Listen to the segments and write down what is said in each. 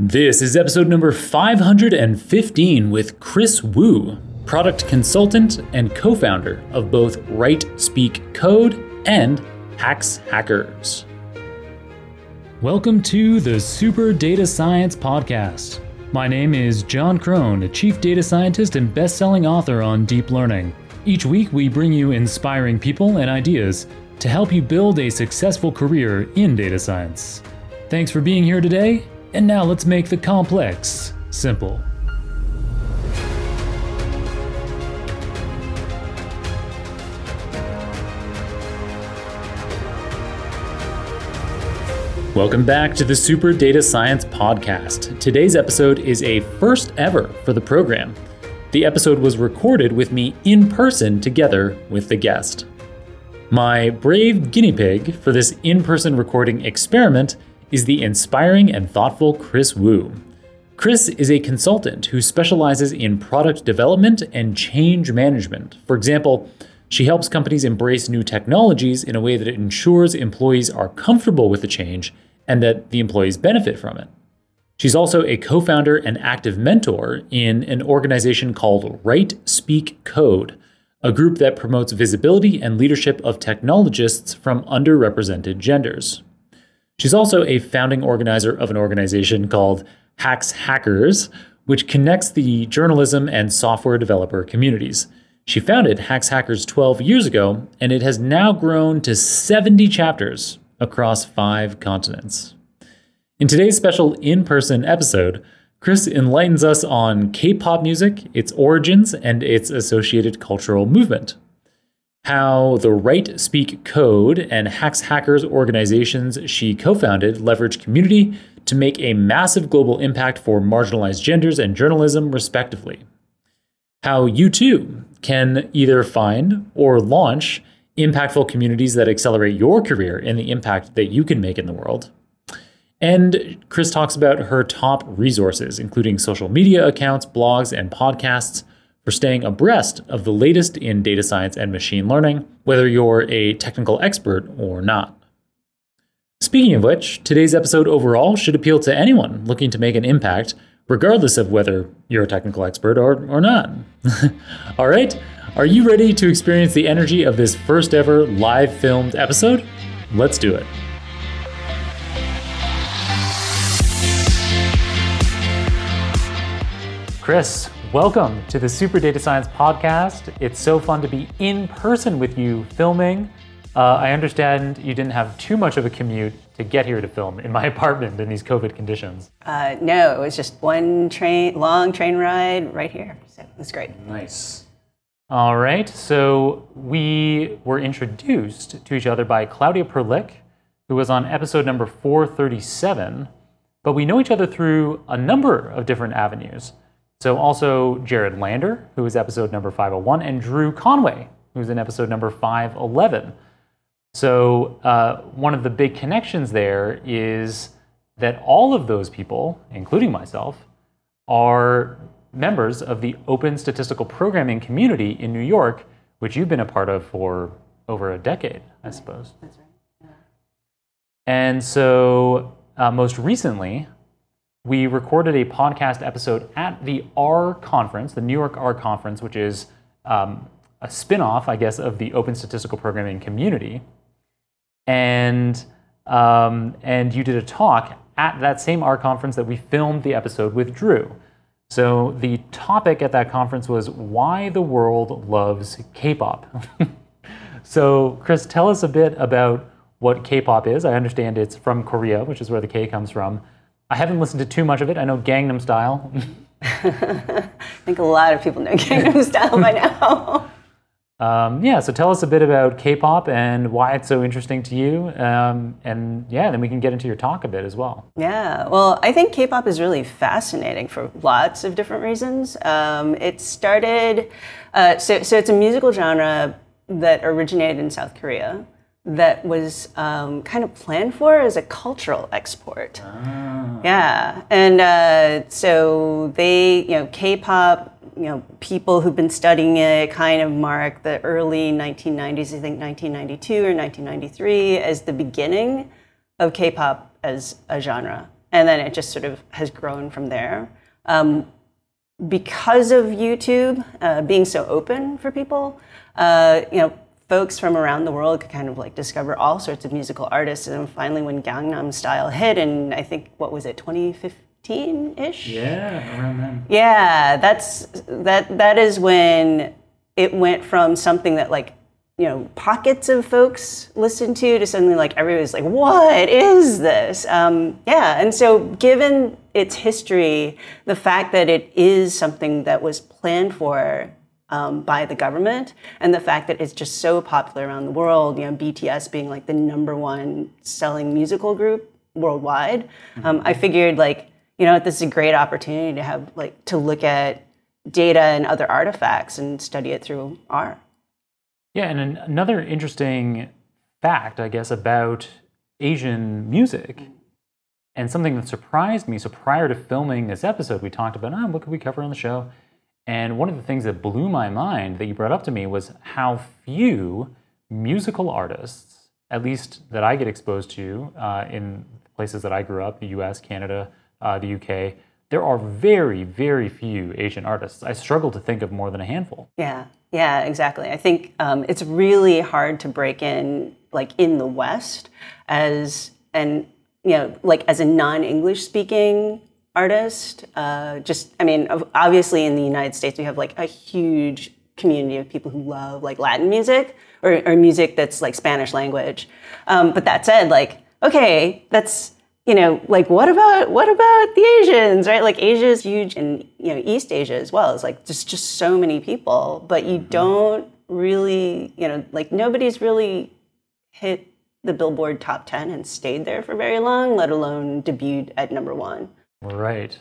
This is episode number 515 with Chrys Wu, product consultant and co founder of both Write Speak Code and Hacks Hackers. Welcome to the Super Data Science Podcast. My name is Jon Krohn, a chief data scientist and best selling author on deep learning. Each week, we bring you inspiring people and ideas to help you build a successful career in data science. Thanks for being here today, and now let's make the complex simple. Welcome back to the Super Data Science Podcast. Today's episode is a first ever for the program. The episode was recorded with me in person together with the guest. My brave guinea pig for this in person recording experiment is the inspiring and thoughtful Chrys Wu. Chris is a consultant who specializes in product development and change management. For example, she helps companies embrace new technologies in a way that ensures employees are comfortable with the change and that the employees benefit from it. She's also a co founder and active mentor in an organization called Write Speak Code, a group that promotes visibility and leadership of technologists from underrepresented genders. She's also a founding organizer of an organization called Hacks Hackers, which connects the journalism and software developer communities. She founded Hacks Hackers 12 years ago, and it has now grown to 70 chapters across five continents. In today's special in person episode, Chrys enlightens us on K pop music, its origins, and its associated cultural movement how the Write Speak Code and Hacks Hackers organizations she co founded leverage community to make a massive global impact for marginalized genders and journalism, respectively. How you too can either find or launch impactful communities that accelerate your career and the impact that you can make in the world. And Chrys talks about her top resources, including social media accounts, blogs, and podcasts for staying abreast of the latest in data science and machine learning, whether you're a technical expert or not. Speaking of which, today's episode overall should appeal to anyone looking to make an impact, regardless of whether you're a technical expert or, or not. All right, are you ready to experience the energy of this first ever live filmed episode? Let's do it. Chrys, Welcome to the Super Data Science Podcast. It's so fun to be in person with you filming. Uh, I understand you didn't have too much of a commute to get here to film in my apartment in these COVID conditions. Uh, no, it was just one train, long train ride right here. So it was great. Nice. All right. So we were introduced to each other by Claudia Perlich, who was on episode number 437. But we know each other through a number of different avenues. So also Jared Lander, who is episode number 501, and Drew Conway, who's in episode number 511. So uh, one of the big connections there is that all of those people, including myself, are members of the Open Statistical Programming community in New York, which you've been a part of for over a decade, I suppose. That's right. Yeah. And so uh, most recently, we recorded a podcast episode at the R conference, the New York R conference, which is um, a spin off, I guess, of the Open Statistical Programming community. And, um, and you did a talk at that same R conference that we filmed the episode with Drew. So the topic at that conference was why the world loves K pop. so, Chrys, tell us a bit about what K pop is. I understand it's from Korea, which is where the K comes from. I haven't listened to too much of it. I know Gangnam Style. I think a lot of people know Gangnam Style by now. Um, yeah, so tell us a bit about K-pop and why it's so interesting to you, um, and yeah, then we can get into your talk a bit as well. Yeah, well, I think K-pop is really fascinating for lots of different reasons. Um, it started, uh, so so it's a musical genre that originated in South Korea that was um, kind of planned for as a cultural export. Ah. Yeah, and uh, so they, you know, K-pop, you know, people who've been studying it kind of mark the early 1990s. I think 1992 or 1993 as the beginning of K-pop as a genre. and then it just sort of has grown from there. Um, because of YouTube uh, being so open for people, uh, you know, folks from around the world could kind of like discover all sorts of musical artists. And then finally, when Gangnam Style hit, and I think what was it, 2015 ish? Yeah, around then. Yeah, that's that. That is when it went from something that like you know pockets of folks listened to to suddenly like everybody's like, what is this? Um, yeah, and so given its history, the fact that it is something that was planned for um, by the government, and the fact that it's just so popular around the world, you know, BTS being like the number one selling musical group worldwide, um, I figured like, you know, this is a great opportunity to have like to look at data and other artifacts and study it through art. Yeah, and an, another interesting fact, I guess, about Asian music, and something that surprised me. So prior to filming this episode, we talked about, oh, what could we cover on the show? And one of the things that blew my mind that you brought up to me was how few musical artists, at least that I get exposed to uh, in places that I grew up, the US, Canada, uh, the UK, there are very, very few Asian artists. I struggle to think of more than a handful. Yeah, yeah, exactly. I think um, it's really hard to break in, like in the West, as and you know, like as a non-English speaking artist. Uh, just, I mean, obviously in the United States, we have like a huge community of people who love like Latin music or, or music that's like Spanish language. Um, but that said, like, okay, that's you know, like what about what about the Asians, right? Like Asia is huge, and you know, East Asia as well. It's like just just so many people, but you mm-hmm. don't really, you know, like nobody's really hit the Billboard top ten and stayed there for very long, let alone debuted at number one. Right.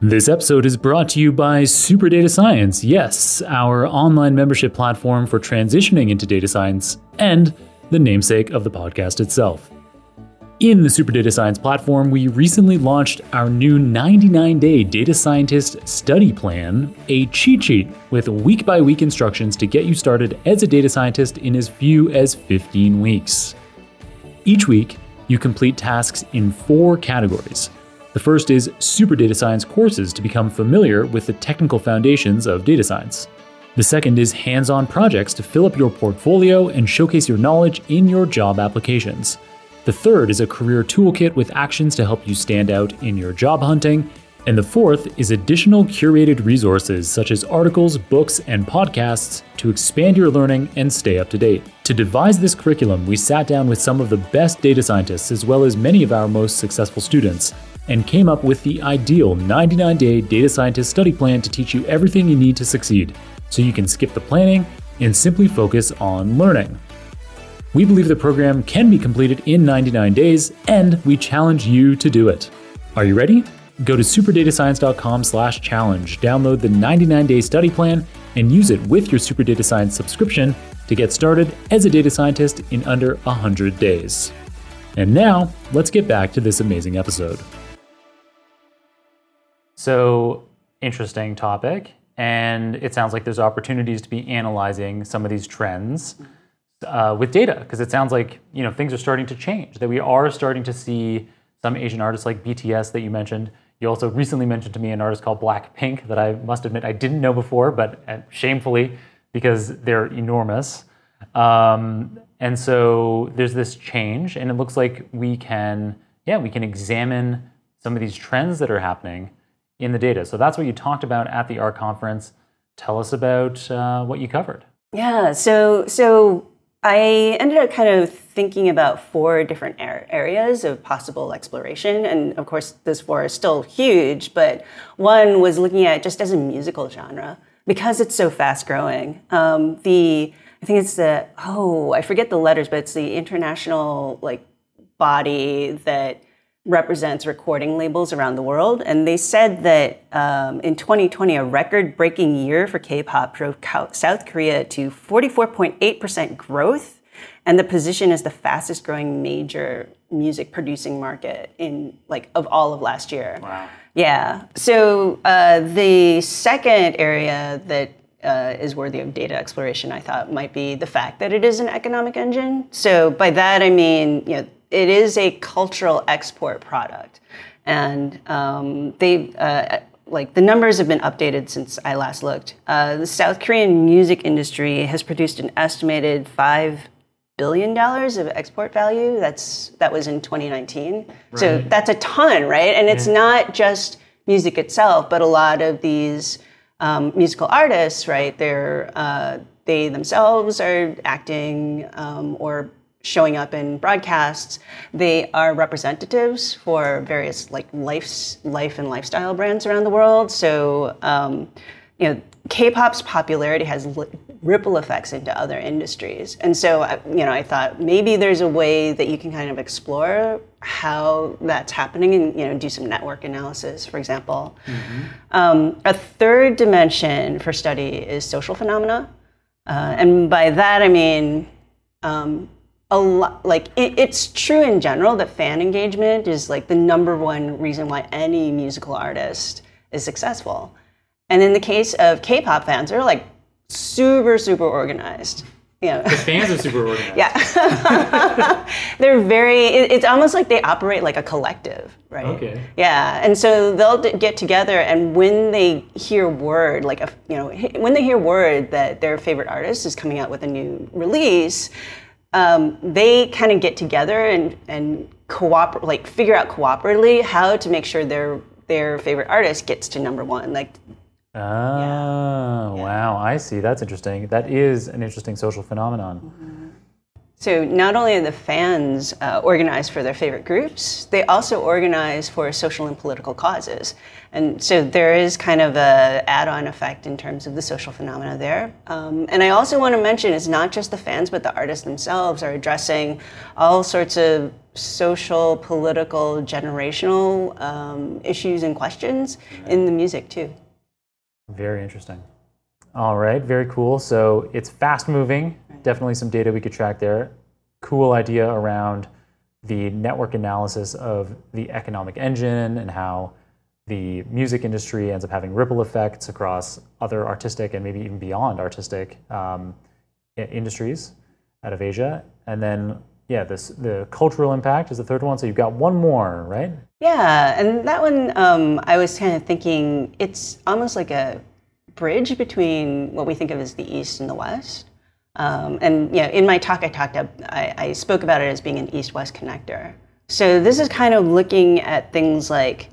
This episode is brought to you by Super Data Science. Yes, our online membership platform for transitioning into data science and the namesake of the podcast itself. In the Super Data Science platform, we recently launched our new 99 day data scientist study plan, a cheat sheet with week by week instructions to get you started as a data scientist in as few as 15 weeks. Each week, you complete tasks in four categories. The first is super data science courses to become familiar with the technical foundations of data science. The second is hands on projects to fill up your portfolio and showcase your knowledge in your job applications. The third is a career toolkit with actions to help you stand out in your job hunting. And the fourth is additional curated resources such as articles, books, and podcasts to expand your learning and stay up to date. To devise this curriculum, we sat down with some of the best data scientists as well as many of our most successful students and came up with the ideal 99 day data scientist study plan to teach you everything you need to succeed so you can skip the planning and simply focus on learning. We believe the program can be completed in 99 days, and we challenge you to do it. Are you ready? Go to superdatascience.com slash challenge, download the 99-day study plan, and use it with your Super Data Science subscription to get started as a data scientist in under 100 days. And now, let's get back to this amazing episode. So, interesting topic. And it sounds like there's opportunities to be analyzing some of these trends uh, with data, because it sounds like you know things are starting to change. That we are starting to see some Asian artists like BTS that you mentioned. You also recently mentioned to me an artist called Blackpink that I must admit I didn't know before, but uh, shamefully because they're enormous. Um, and so there's this change, and it looks like we can, yeah, we can examine some of these trends that are happening in the data. So that's what you talked about at the R conference. Tell us about uh, what you covered. Yeah, so so I ended up kind of thinking about four different areas of possible exploration, and of course, this four is still huge. But one was looking at just as a musical genre because it's so fast growing. Um, the I think it's the oh I forget the letters, but it's the international like body that represents recording labels around the world. And they said that um, in 2020, a record breaking year for K pop drove South Korea to 44.8% growth and the position as the fastest growing major music producing market in like of all of last year. Wow. Yeah. So uh, the second area that uh, is worthy of data exploration, I thought might be the fact that it is an economic engine. So by that I mean, you know, it is a cultural export product, and um, they. Uh, like the numbers have been updated since I last looked. Uh, the South Korean music industry has produced an estimated five billion dollars of export value. That's that was in 2019. Right. So that's a ton, right? And it's yeah. not just music itself, but a lot of these um, musical artists, right? They're uh, they themselves are acting um, or showing up in broadcasts. They are representatives for various like life, life and lifestyle brands around the world. So, um, you know, K-pop's popularity has li- ripple effects into other industries. And so, you know, I thought maybe there's a way that you can kind of explore how that's happening and, you know, do some network analysis, for example. Mm-hmm. Um, a third dimension for study is social phenomena. Uh, and by that, I mean, um, a lot like it, it's true in general that fan engagement is like the number one reason why any musical artist is successful. And in the case of k-pop fans they're like super super organized. Yeah. The fans are super organized. Yeah. They're very it, it's almost like they operate like a collective right? Okay. Yeah. And so they'll d- get together and when they hear word like a, you know when they hear word that their favorite artist is coming out with a new release um, they kind of get together and and cooperate, like figure out cooperatively how to make sure their their favorite artist gets to number one. Like, oh yeah. wow, I see. That's interesting. That is an interesting social phenomenon. Mm-hmm. So not only are the fans uh, organized for their favorite groups, they also organize for social and political causes. And so there is kind of a add-on effect in terms of the social phenomena there. Um, and I also want to mention it's not just the fans, but the artists themselves are addressing all sorts of social, political, generational um, issues and questions in the music too. Very interesting. All right, very cool. So it's fast moving definitely some data we could track there. Cool idea around the network analysis of the economic engine and how the music industry ends up having ripple effects across other artistic and maybe even beyond artistic um, industries out of Asia. And then, yeah, this the cultural impact is the third one. So you've got one more, right? Yeah, and that one um, I was kind of thinking it's almost like a bridge between what we think of as the East and the West. Um, and you know, in my talk, I talked up, I, I spoke about it as being an east-west connector. So this is kind of looking at things like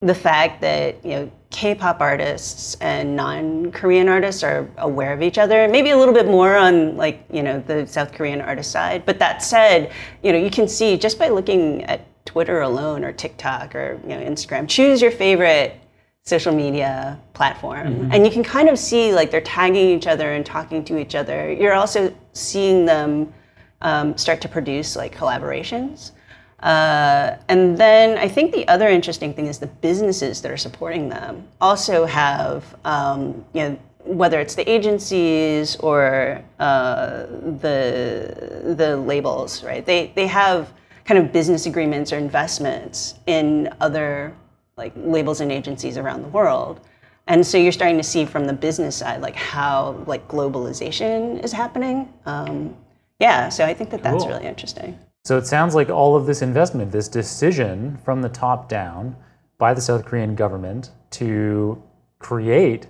the fact that you know K-pop artists and non-Korean artists are aware of each other. Maybe a little bit more on like you know the South Korean artist side. But that said, you know you can see just by looking at Twitter alone or TikTok or you know Instagram, choose your favorite social media platform. Mm-hmm. and you can kind of see like they're tagging each other and talking to each other. You're also seeing them um, start to produce like collaborations. Uh, and then i think the other interesting thing is the businesses that are supporting them also have um, you know whether it's the agencies or uh, the the labels right? They they have kind of business agreements or investments in other like labels and agencies around the world. And so you're starting to see from the business side, like how like globalization is happening. Um, yeah, so I think that that's cool. really interesting. So it sounds like all of this investment, this decision from the top down by the South Korean government to create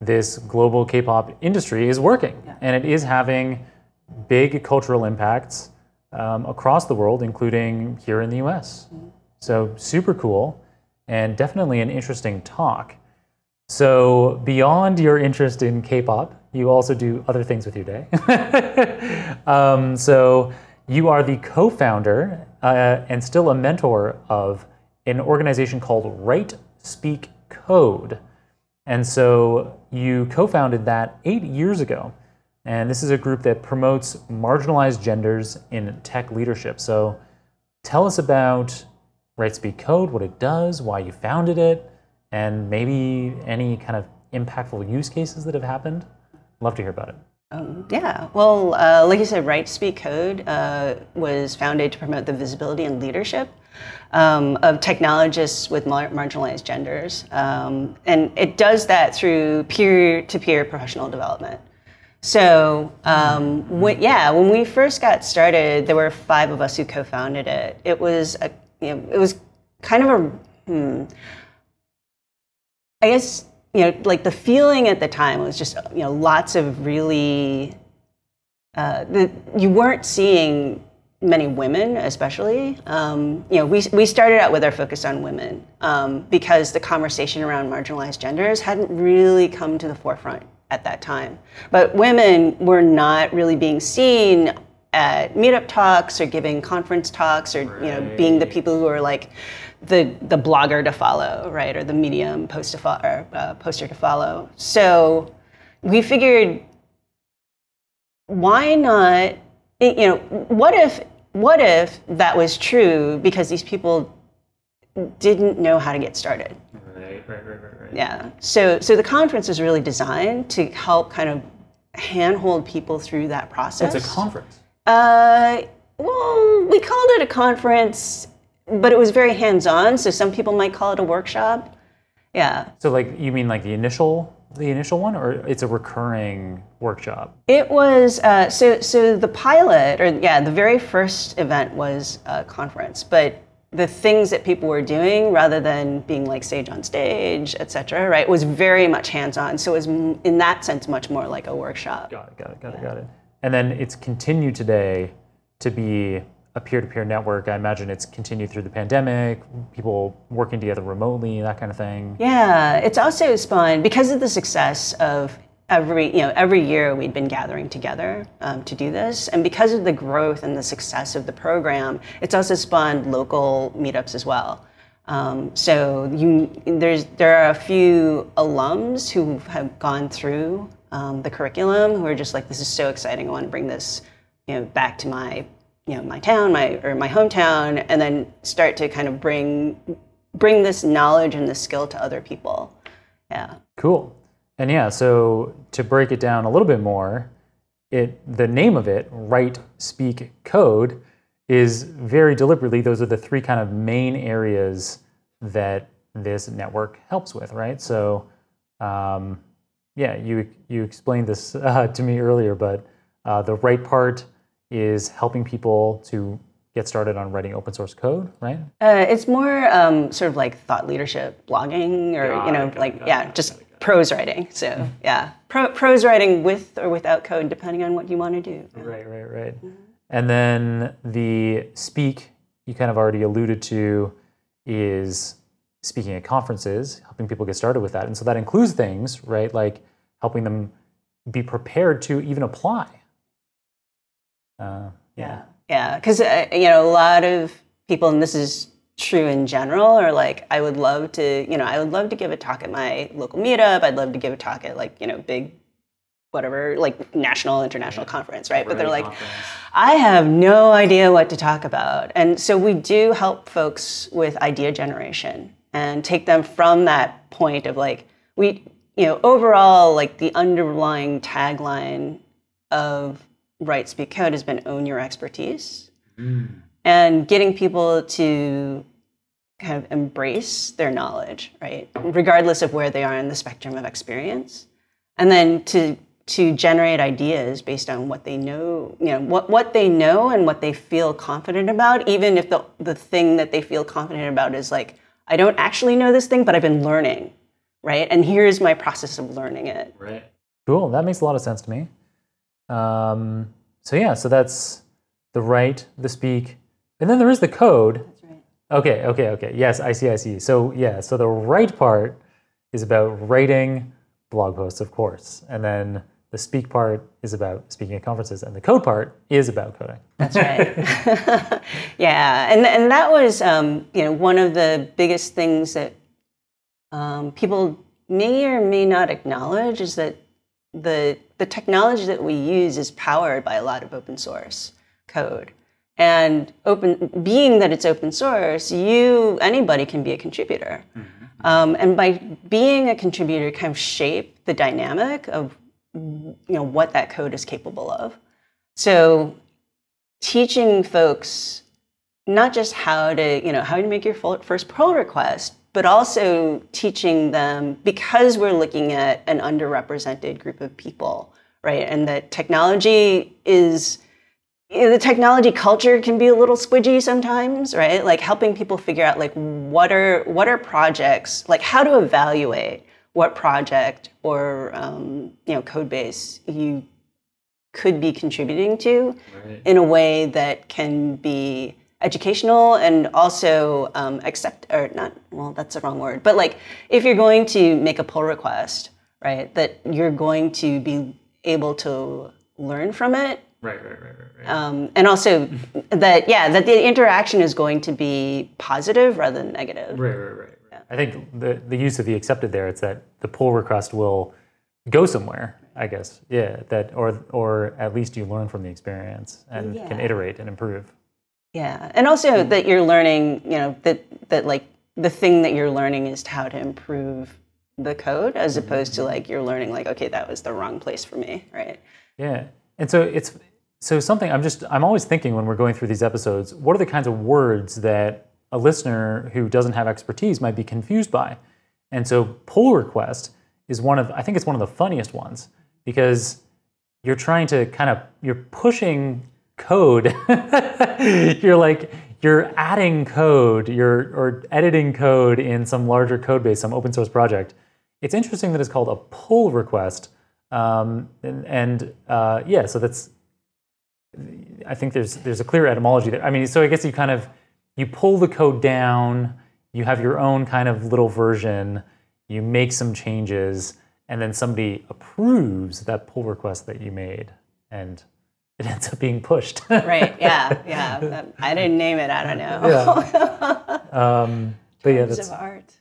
this global K-pop industry is working, yeah. and it is having big cultural impacts um, across the world, including here in the U.S. Mm-hmm. So super cool and definitely an interesting talk. So, beyond your interest in K pop, you also do other things with your day. um, so, you are the co founder uh, and still a mentor of an organization called Write Speak Code. And so, you co founded that eight years ago. And this is a group that promotes marginalized genders in tech leadership. So, tell us about Write Speak Code, what it does, why you founded it, and maybe any kind of impactful use cases that have happened. Love to hear about it. Um, yeah, well, uh, like you said, Write Speak Code uh, was founded to promote the visibility and leadership um, of technologists with mar- marginalized genders. Um, and it does that through peer to peer professional development. So, um, when, yeah, when we first got started, there were five of us who co founded it. It was, a, you know, it was kind of a, hmm, I guess you know, like the feeling at the time was just, you know, lots of really, uh, the, you weren't seeing many women, especially. Um, you know, we, we started out with our focus on women um, because the conversation around marginalized genders hadn't really come to the forefront at that time. But women were not really being seen at meetup talks or giving conference talks or, right. you know, being the people who are like, the the blogger to follow, right, or the Medium post to fo- or, uh, poster to follow. So we figured, why not? You know, what if what if that was true because these people didn't know how to get started? Right, right, right, right, right. Yeah. So so the conference is really designed to help kind of handhold people through that process. It's a conference. Uh, well, we called it a conference but it was very hands-on. So some people might call it a workshop. Yeah. So like you mean like the initial the initial one, or it's a recurring workshop? It was uh, so so the pilot, or yeah, the very first event was a conference, but the things that people were doing rather than being like sage on stage, et cetera, right, was very much hands-on. So it was in that sense much more like a workshop. Got it, got it, got it, got it. And then it's continued today to be a peer-to-peer network. I imagine it's continued through the pandemic, people working together remotely, that kind of thing. Yeah, it's also spawned because of the success of every you know every year we'd been gathering together um, to do this, and because of the growth and the success of the program, it's also spawned local meetups as well. Um, so you, there's there are a few alums who have gone through um, the curriculum. Who are just like, this is so exciting. I want to bring this you know back to my you know my town my or my hometown and then start to kind of bring bring this knowledge and this skill to other people. Yeah. Cool. And yeah so to break it down a little bit more it the name of it write speak code is very deliberately those are the three kind of main areas that this network helps with right? So um, yeah you you explained this uh, to me earlier but uh, the write part is helping people to get started on writing open source code, right? Uh, it's more um, sort of like thought leadership, blogging, or got you know, it, like yeah, just prose writing. So mm-hmm. yeah, Pro- prose writing with or without code, depending on what you want to do. Right, right, right. Mm-hmm. And then the speak you kind of already alluded to is speaking at conferences, helping people get started with that, and so that includes things right like helping them be prepared to even apply uh, yeah. Yeah, because uh, you know a lot of people, and this is true in general, are like, I would love to, you know, I would love to give a talk at my local meetup. I'd love to give a talk at like, you know, big whatever, like national, international yeah. conference, right? But they're like. I have no idea what to talk about. And so we do help folks with idea generation and take them from that point of like, we, you know, overall, like the underlying tagline of Write Speak Code has been own your expertise mm. and getting people to kind of embrace their knowledge, right? Regardless of where they are in the spectrum of experience. And then to to generate ideas based on what they know, you know, what, what they know and what they feel confident about, even if the, the thing that they feel confident about is like, I don't actually know this thing, but I've been learning, right? And here's my process of learning it. Right. Cool. That makes a lot of sense to me. Um, so yeah, so that's the write, the speak, and then there is the code. That's right. Okay, okay, okay. Yes, I see, I see. So yeah, so the write part is about writing blog posts, of course, and then the speak part is about speaking at conferences, and the code part is about coding. That's right. yeah, and and that was um, you know one of the biggest things that um, people may or may not acknowledge is that the, the technology that we use is powered by a lot of open source code. And open, being that it's open source, you anybody can be a contributor. Mm-hmm. Um, and by being a contributor, kind of shape the dynamic of you know what that code is capable of. So teaching folks not just how to you know how to make your first pull request, but also teaching them because we're looking at an underrepresented group of people, right? And that technology is you know, the technology culture can be a little squidgy sometimes, right? Like helping people figure out like what are what are projects, like how to evaluate what project or um, you know code base you could be contributing to right. in a way that can be educational and also um, accept or not well that's the wrong word but like if you're going to make a pull request right that you're going to be able to learn from it right right right right, right. Um, and also that yeah that the interaction is going to be positive rather than negative right right right I think the, the use of the accepted there, it's that the pull request will go somewhere, I guess. Yeah, that or or at least you learn from the experience and yeah. can iterate and improve. Yeah. And also that you're learning, you know, that that like the thing that you're learning is how to improve the code as mm-hmm. opposed to like you're learning like, okay, that was the wrong place for me, right? Yeah. And so it's so something I'm just I'm always thinking when we're going through these episodes, what are the kinds of words that a listener who doesn't have expertise might be confused by. And so pull request is one of I think it's one of the funniest ones because you're trying to kind of you're pushing code. you're like you're adding code, you're or editing code in some larger code base, some open source project. It's interesting that it's called a pull request. Um, and, and uh, yeah, so that's I think there's there's a clear etymology there. I mean, so I guess you kind of you pull the code down, you have your own kind of little version, you make some changes, and then somebody approves that pull request that you made, and it ends up being pushed. right. Yeah. Yeah. I didn't name it. I don't know. yeah. Um, but yeah, that's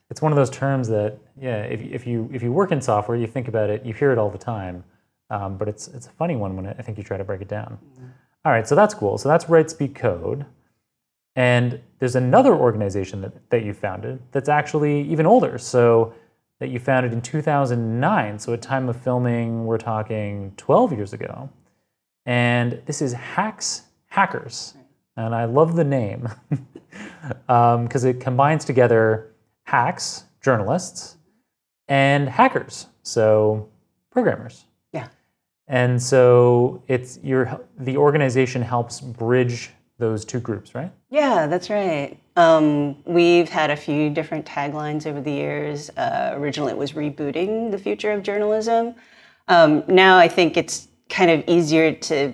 it's one of those terms that yeah, if, if you if you work in software, you think about it, you hear it all the time, um, but it's it's a funny one when I think you try to break it down. Mm-hmm. All right, so that's cool. So that's Write Speak Code. And there's another organization that, that you founded that's actually even older. So that you founded in 2009. So at time of filming, we're talking 12 years ago. And this is Hacks Hackers. And I love the name because um, it combines together hacks, journalists, and hackers, so programmers. Yeah. And so it's your the organization helps bridge those two groups, right? Yeah, that's right. Um, we've had a few different taglines over the years. Uh, originally, it was rebooting the future of journalism. Um, now, I think it's kind of easier to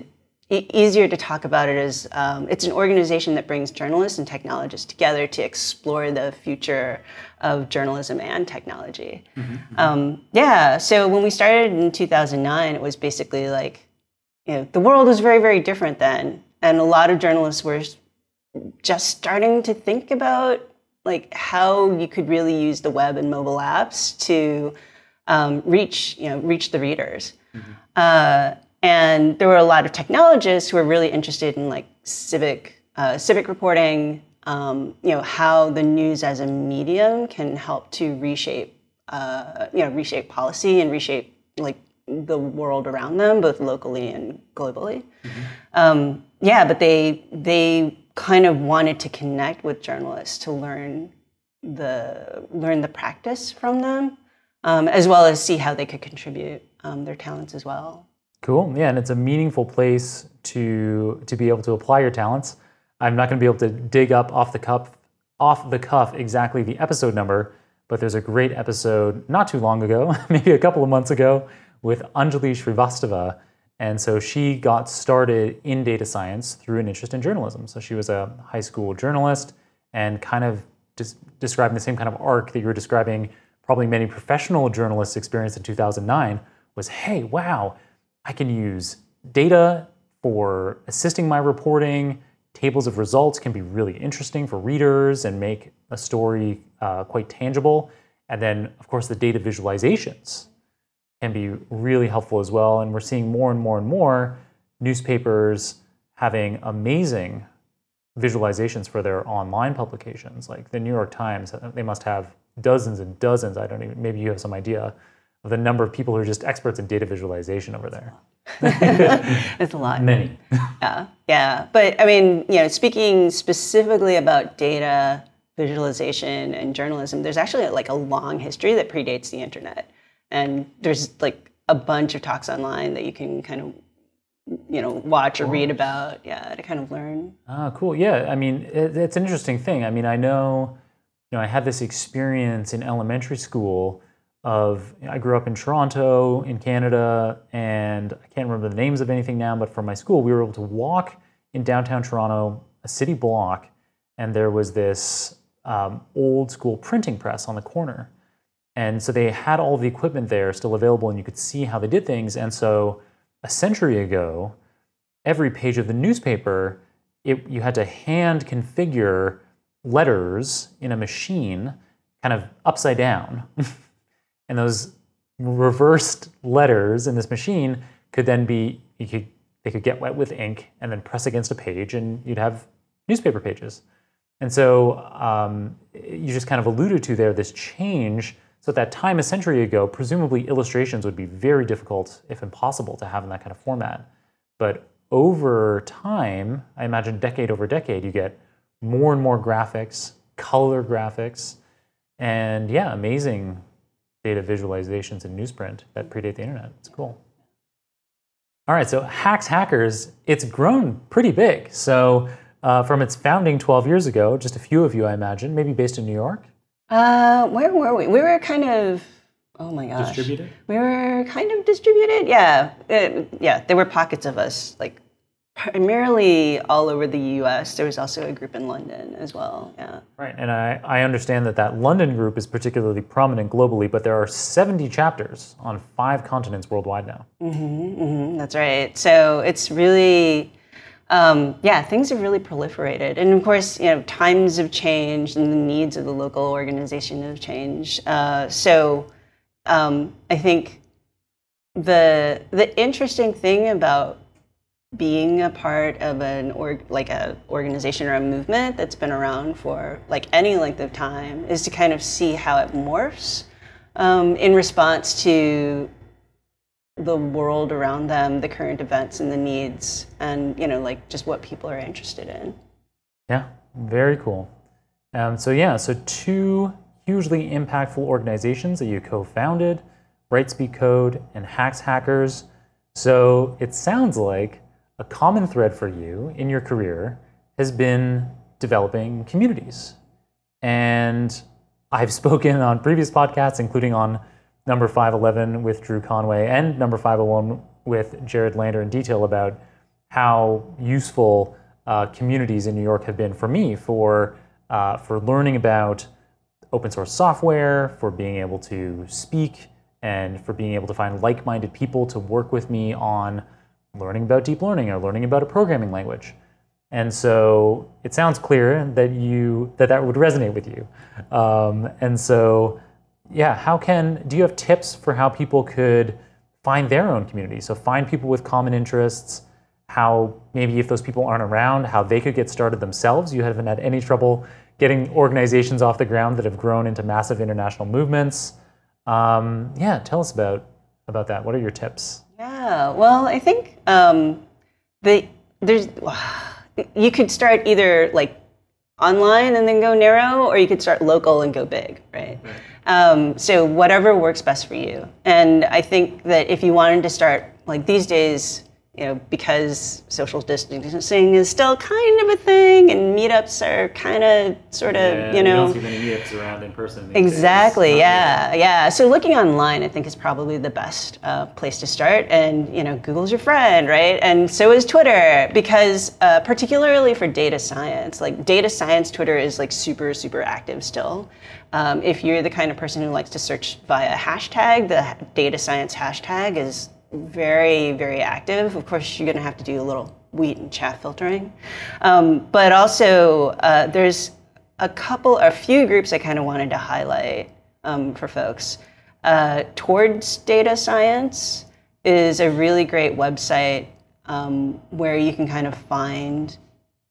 e- easier to talk about it as um, it's an organization that brings journalists and technologists together to explore the future of journalism and technology. Mm-hmm, mm-hmm. Um, yeah. So when we started in 2009, it was basically like, you know, the world was very, very different then and a lot of journalists were just starting to think about like how you could really use the web and mobile apps to um, reach you know reach the readers mm-hmm. uh, and there were a lot of technologists who were really interested in like civic uh, civic reporting um, you know how the news as a medium can help to reshape uh, you know reshape policy and reshape like the world around them both locally and globally mm-hmm. um, yeah, but they they kind of wanted to connect with journalists to learn the learn the practice from them, um, as well as see how they could contribute um, their talents as well. Cool. Yeah, and it's a meaningful place to to be able to apply your talents. I'm not going to be able to dig up off the cuff off the cuff exactly the episode number, but there's a great episode not too long ago, maybe a couple of months ago, with Anjali Srivastava and so she got started in data science through an interest in journalism. So she was a high school journalist and kind of just describing the same kind of arc that you were describing probably many professional journalists experienced in 2009 was hey, wow, I can use data for assisting my reporting. Tables of results can be really interesting for readers and make a story uh, quite tangible. And then, of course, the data visualizations can be really helpful as well. And we're seeing more and more and more newspapers having amazing visualizations for their online publications. Like the New York Times, uh, they must have dozens and dozens. I don't even, maybe you have some idea of the number of people who are just experts in data visualization over there. it's a lot. Many. yeah, yeah. But I mean, you know, speaking specifically about data visualization and journalism, there's actually like a long history that predates the internet, and there's like a bunch of talks online that you can kind of you know watch or read about yeah to kind of learn. Ah cool. Yeah i mean it, it's an interesting thing. I mean i know you know i had this experience in elementary school of I grew up in Toronto in Canada and I can't remember the names of anything now but from my school we were able to walk in downtown Toronto a city block and there was this um, old school printing press on the corner and so they had all the equipment there still available and you could see how they did things. And so a century ago every page of the newspaper it, you had to hand configure letters in a machine kind of upside down. And those reversed letters in this machine could then be you could they could get wet with ink and then press against a page and you'd have newspaper pages. And so um, you just kind of alluded to there this change so at that time a century ago presumably illustrations would be very difficult if impossible to have in that kind of format but over time i imagine decade over decade you get more and more graphics color graphics and yeah amazing data visualizations in newsprint that predate the internet. It's cool. All right, so Hacks Hackers, it's grown pretty big. So uh, from its founding 12 years ago, just a few of you, I imagine, maybe based in New York? Uh, where were we? We were kind of, oh my gosh. Distributed? We were kind of distributed, yeah. It, yeah, there were pockets of us, like primarily all over the US. There was also a group in London as well. Yeah. Right. And I, I understand that that London group is particularly prominent globally, but there are 70 chapters on five continents worldwide now. Mm-hmm, mm-hmm, that's right. So it's really. Um, yeah, things have really proliferated, and of course, you know, times have changed, and the needs of the local organization have changed. Uh, so, um, I think the the interesting thing about being a part of an org like a organization or a movement that's been around for like any length of time is to kind of see how it morphs um, in response to the world around them, the current events and the needs, and you know, like just what people are interested in. Yeah, very cool. Um, so yeah, so two hugely impactful organizations that you co-founded, Write Speak Code and Hacks Hackers. So it sounds like a common thread for you in your career has been developing communities. And I've spoken on previous podcasts, including on number 511 with Drew Conway and number 501 with Jared Lander in detail about how useful uh, communities in New York have been for me for, uh, for learning about open source software, for being able to speak, and for being able to find like minded people to work with me on learning about deep learning or learning about a programming language. And so it sounds clear that you that that would resonate with you. Um, and so, yeah, how can do you have tips for how people could find their own community? So find people with common interests. How maybe if those people aren't around, how they could get started themselves. You haven't had any trouble getting organizations off the ground that have grown into massive international movements. Um, yeah, tell us about about that. What are your tips? Yeah, well, I think um, the there's you could start either like online and then go narrow, or you could start local and go big, right? right. Um, so whatever works best for you. And I think that if you wanted to start like these days, you know, because social distancing is still kind of a thing, and meetups are kind of sort of, yeah, you know, don't see many meetups around in person. Exactly. Yeah, yeah. So looking online, I think is probably the best uh, place to start. And you know, Google's your friend, right? And so is Twitter, because uh, particularly for data science, like data science, Twitter is like super, super active still. Um, if you're the kind of person who likes to search via hashtag, the data science hashtag is very, very active. Of course, you're going to have to do a little wheat and chaff filtering. Um, but also, uh, there's a couple, a few groups I kind of wanted to highlight um, for folks. Uh, Towards Data Science is a really great website um, where you can kind of find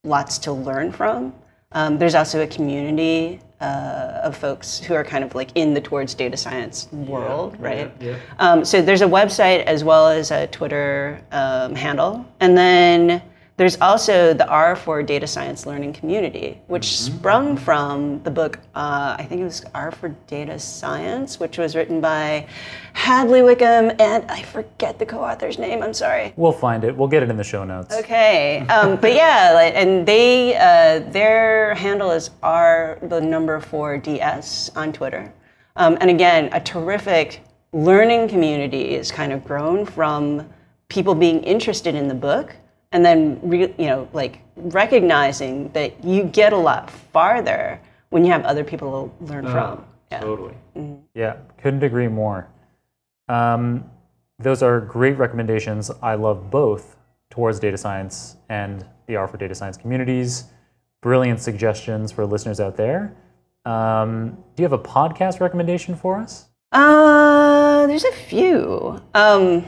lots to learn from. Um, there's also a community uh, of folks who are kind of like in the towards data science world, right? yeah. Um, so there's a website as well as a Twitter um, handle, and then there's also the R for Data Science Learning Community, which Mm-hmm. sprung from the book, uh, I think it was R for Data Science, which was written by Hadley Wickham, and I forget the co-author's name. I'm sorry. We'll find it. We'll get it in the show notes. Okay, um, but yeah, like, and they uh, their handle is R the number four DS on Twitter, um, and again, a terrific learning community is kind of grown from people being interested in the book, and then re- you know like recognizing that you get a lot farther when you have other people to learn from. Yeah. Totally. Yeah, couldn't agree more. Um, those are great recommendations. I love both towards data science and the R for data science communities. Brilliant suggestions for listeners out there. Um, do you have a podcast recommendation for us? Uh, there's a few. Um,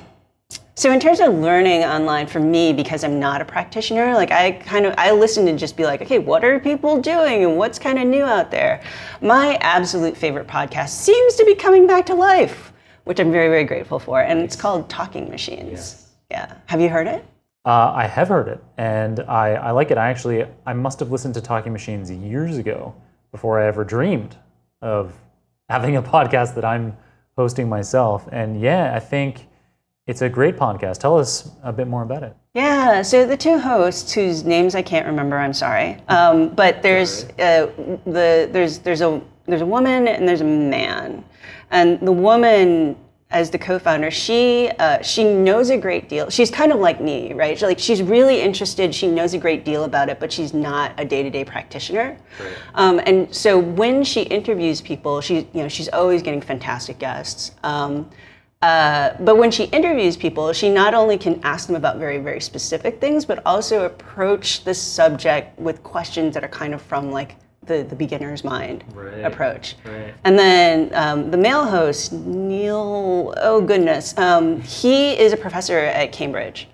so in terms of learning online, for me, because I'm not a practitioner, like I kind of I listen to just be like, okay, what are people doing and what's kind of new out there? My absolute favorite podcast seems to be coming back to life, which I'm very very grateful for, and it's called Talking Machines. Yeah, have you heard it? Uh, I have heard it, and I, I like it. I actually I must have listened to Talking Machines years ago before I ever dreamed of having a podcast that I'm hosting myself. And yeah, I think it's a great podcast. Tell us a bit more about it. Yeah, so the two hosts, whose names I can't remember, I'm sorry, um, but there's uh, the there's there's a there's a woman and there's a man, and the woman as the co-founder, she uh, she knows a great deal. She's kind of like me, right? She, like she's really interested. She knows a great deal about it, but she's not a day-to-day practitioner. Um, and so when she interviews people, she you know she's always getting fantastic guests. Um, uh, but when she interviews people, she not only can ask them about very, very specific things, but also approach the subject with questions that are kind of from like the, the beginner's mind Right, approach. right. And then um, the male host, Neil, oh goodness, um, he is a professor at Cambridge.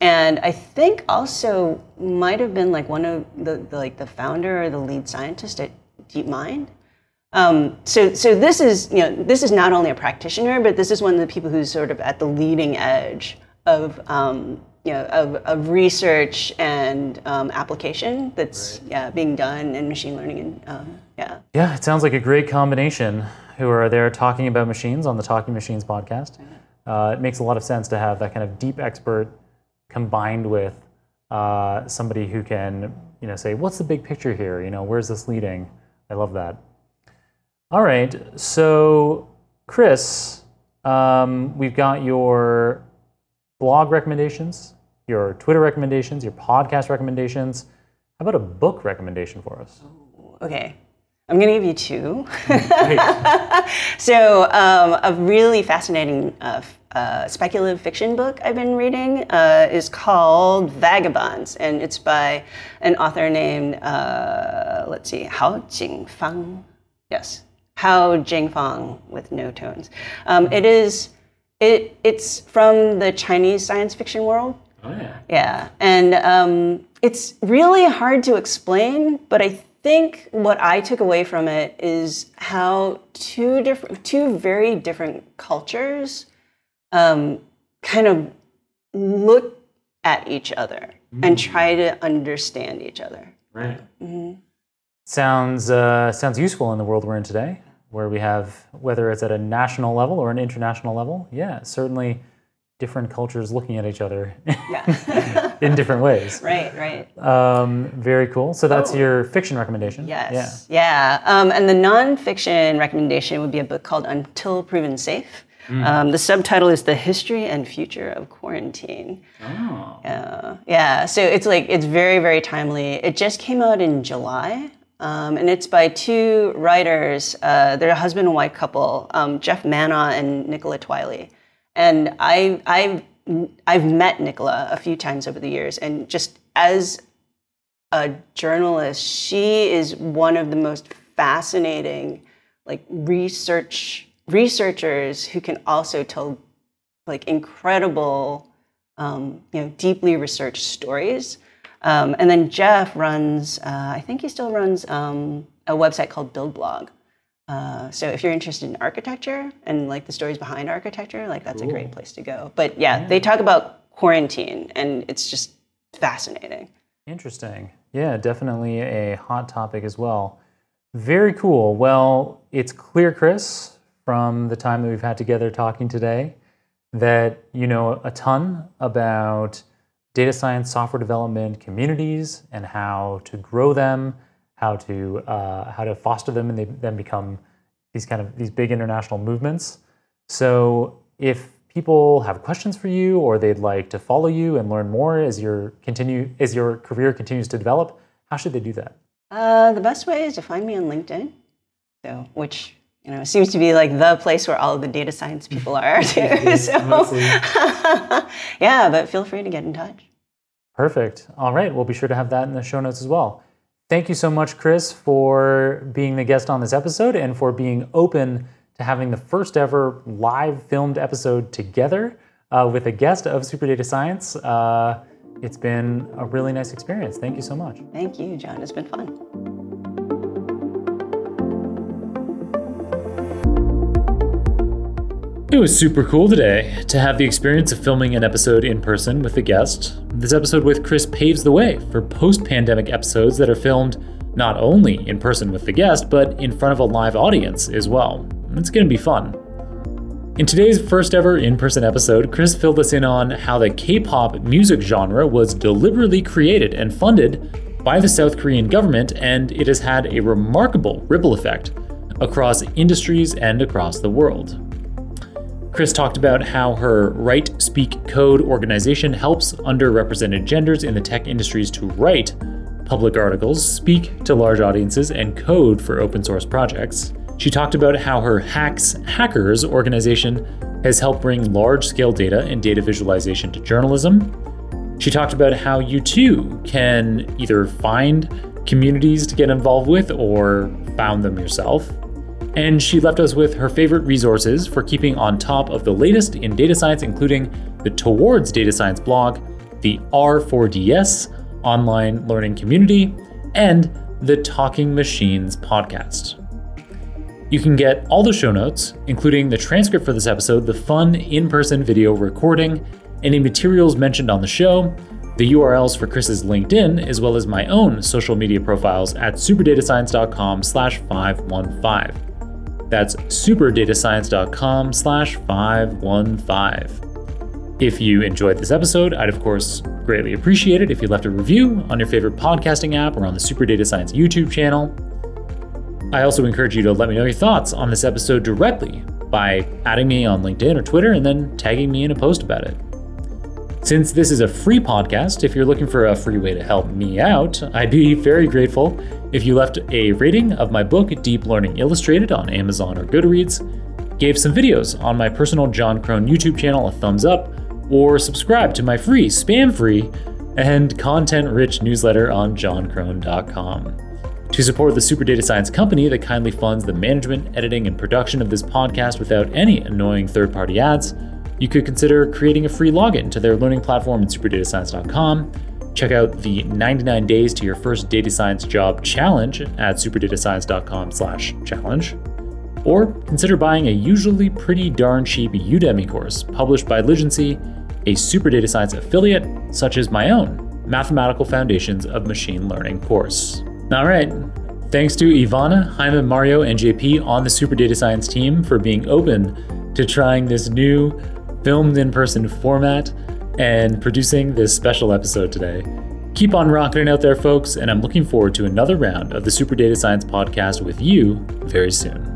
And I think also might have been like one of the, the like the founder or the lead scientist at DeepMind. Um, so, so this is you know this is not only a practitioner, but this is one of the people who's sort of at the leading edge of um, you know of, of research and um, application that's yeah being done in machine learning and um, yeah. Yeah, it sounds like a great combination who are there talking about machines on the Talking Machines podcast. Uh, it makes a lot of sense to have that kind of deep expert combined with uh, somebody who can, you know, say, what's the big picture here? You know, where's this leading? I love that. All right, so Chrys, um, we've got your blog recommendations, your Twitter recommendations, your podcast recommendations. How about a book recommendation for us? Okay, I'm going to give you two. so, um, a really fascinating uh, uh, speculative fiction book I've been reading uh, is called Vagabonds, and it's by an author named, uh, let's see, Hao Jingfang. Yes, Hao Jingfang with no tones. Um, it is. It, it's from the Chinese science fiction world. Oh, yeah. Yeah, and um, it's really hard to explain, but I think what I took away from it is how two different, two very different cultures, um, kind of look at each other and try to understand each other. Right. Sounds uh, sounds useful in the world we're in today, where we have whether it's at a national level or an international level. Yeah, certainly different cultures looking at each other Yeah, in different ways. right, right. Um, very cool. So that's Oh. your fiction recommendation. Yes. Yeah. Um, and the nonfiction recommendation would be a book called Until Proven Safe. Um, the subtitle is The History and Future of Quarantine. Oh. Yeah. Yeah. So it's like, it's very, very timely. It just came out in July. Um, and it's by two writers. Uh, they're a husband and wife couple, um, Geoff Manaugh and Nicola Twilley. And I, I've, I've met Nicola a few times over the years. And just as a journalist, she is one of the most fascinating, like research researchers who can also tell like incredible, um, you know, deeply researched stories. Um, and then Jeff runs, uh, I think he still runs um, a website called BuildBlog. Uh, so if you're interested in architecture and like the stories behind architecture, like that's cool. a great place to go. But yeah, yeah, they talk about quarantine, and it's just fascinating. Interesting. Yeah, definitely a hot topic as well. Very cool. Well, it's clear, Chrys, from the time that we've had together talking today, that you know a ton about data science software development communities and how to grow them how to uh, how to foster them, and they then become these kind of these big international movements. So if people have questions for you or they'd like to follow you and learn more as your continue as your career continues to develop, how should they do that? Uh, the best way is to find me on LinkedIn. So which you know it seems to be like the place where all of the data science people are too. so yeah, but feel free to get in touch. Perfect. All right, we'll be sure to have that in the show notes as well. Thank you so much, Chrys, for being the guest on this episode and for being open to having the first ever live filmed episode together uh, with a guest of Super Data Science. Uh, it's been a really nice experience. Thank you so much. Thank you, Jon. It's been fun. It was super cool today to have the experience of filming an episode in person with a guest. This episode with Chrys paves the way for post pandemic episodes that are filmed not only in person with the guest, but in front of a live audience as well. It's going to be fun. In today's first ever in person episode, Chrys filled us in on how the K pop music genre was deliberately created and funded by the South Korean government, and it has had a remarkable ripple effect across industries and across the world. Chrys talked about how her Write Speak Code organization helps underrepresented genders in the tech industries to write public articles, speak to large audiences, and code for open source projects. She talked about how her Hacks Hackers organization has helped bring large scale data and data visualization to journalism. She talked about how you too can either find communities to get involved with or found them yourself. And she left us with her favorite resources for keeping on top of the latest in data science, including the Towards Data Science blog, the R4DS online learning community, and the Talking Machines podcast. You can get all the show notes, including the transcript for this episode, the fun in person video recording, any materials mentioned on the show, the URLs for Chrys's LinkedIn, as well as my own social media profiles at superdatascience.com slash 515. That's superdatascience.com slash 515. If you enjoyed this episode, I'd of course greatly appreciate it if you left a review on your favorite podcasting app or on the Super Data Science YouTube channel. I also encourage you to let me know your thoughts on this episode directly by adding me on LinkedIn or Twitter and then tagging me in a post about it. Since this is a free podcast, if you're looking for a free way to help me out, I'd be very grateful if you left a rating of my book, Deep Learning Illustrated, on Amazon or Goodreads, gave some videos on my personal Jon Krohn YouTube channel a thumbs up, or subscribe to my free, spam free, and content rich newsletter on jonkrohn.com. To support the Super Data Science company that kindly funds the management, editing, and production of this podcast without any annoying third party ads, you could consider creating a free login to their learning platform at superdatascience.com. Check out the 99 days to your first data science job challenge at superdatascience.com/challenge. Or consider buying a usually pretty darn cheap Udemy course published by Ligency, a super data science affiliate such as my own Mathematical Foundations of Machine Learning course. All right. Thanks to Ivana, Jaime, Mario, and JP on the Super Data Science team for being open to trying this new filmed in person format and producing this special episode today. Keep on rocking it out there, folks, and I'm looking forward to another round of the Super Data Science podcast with you very soon.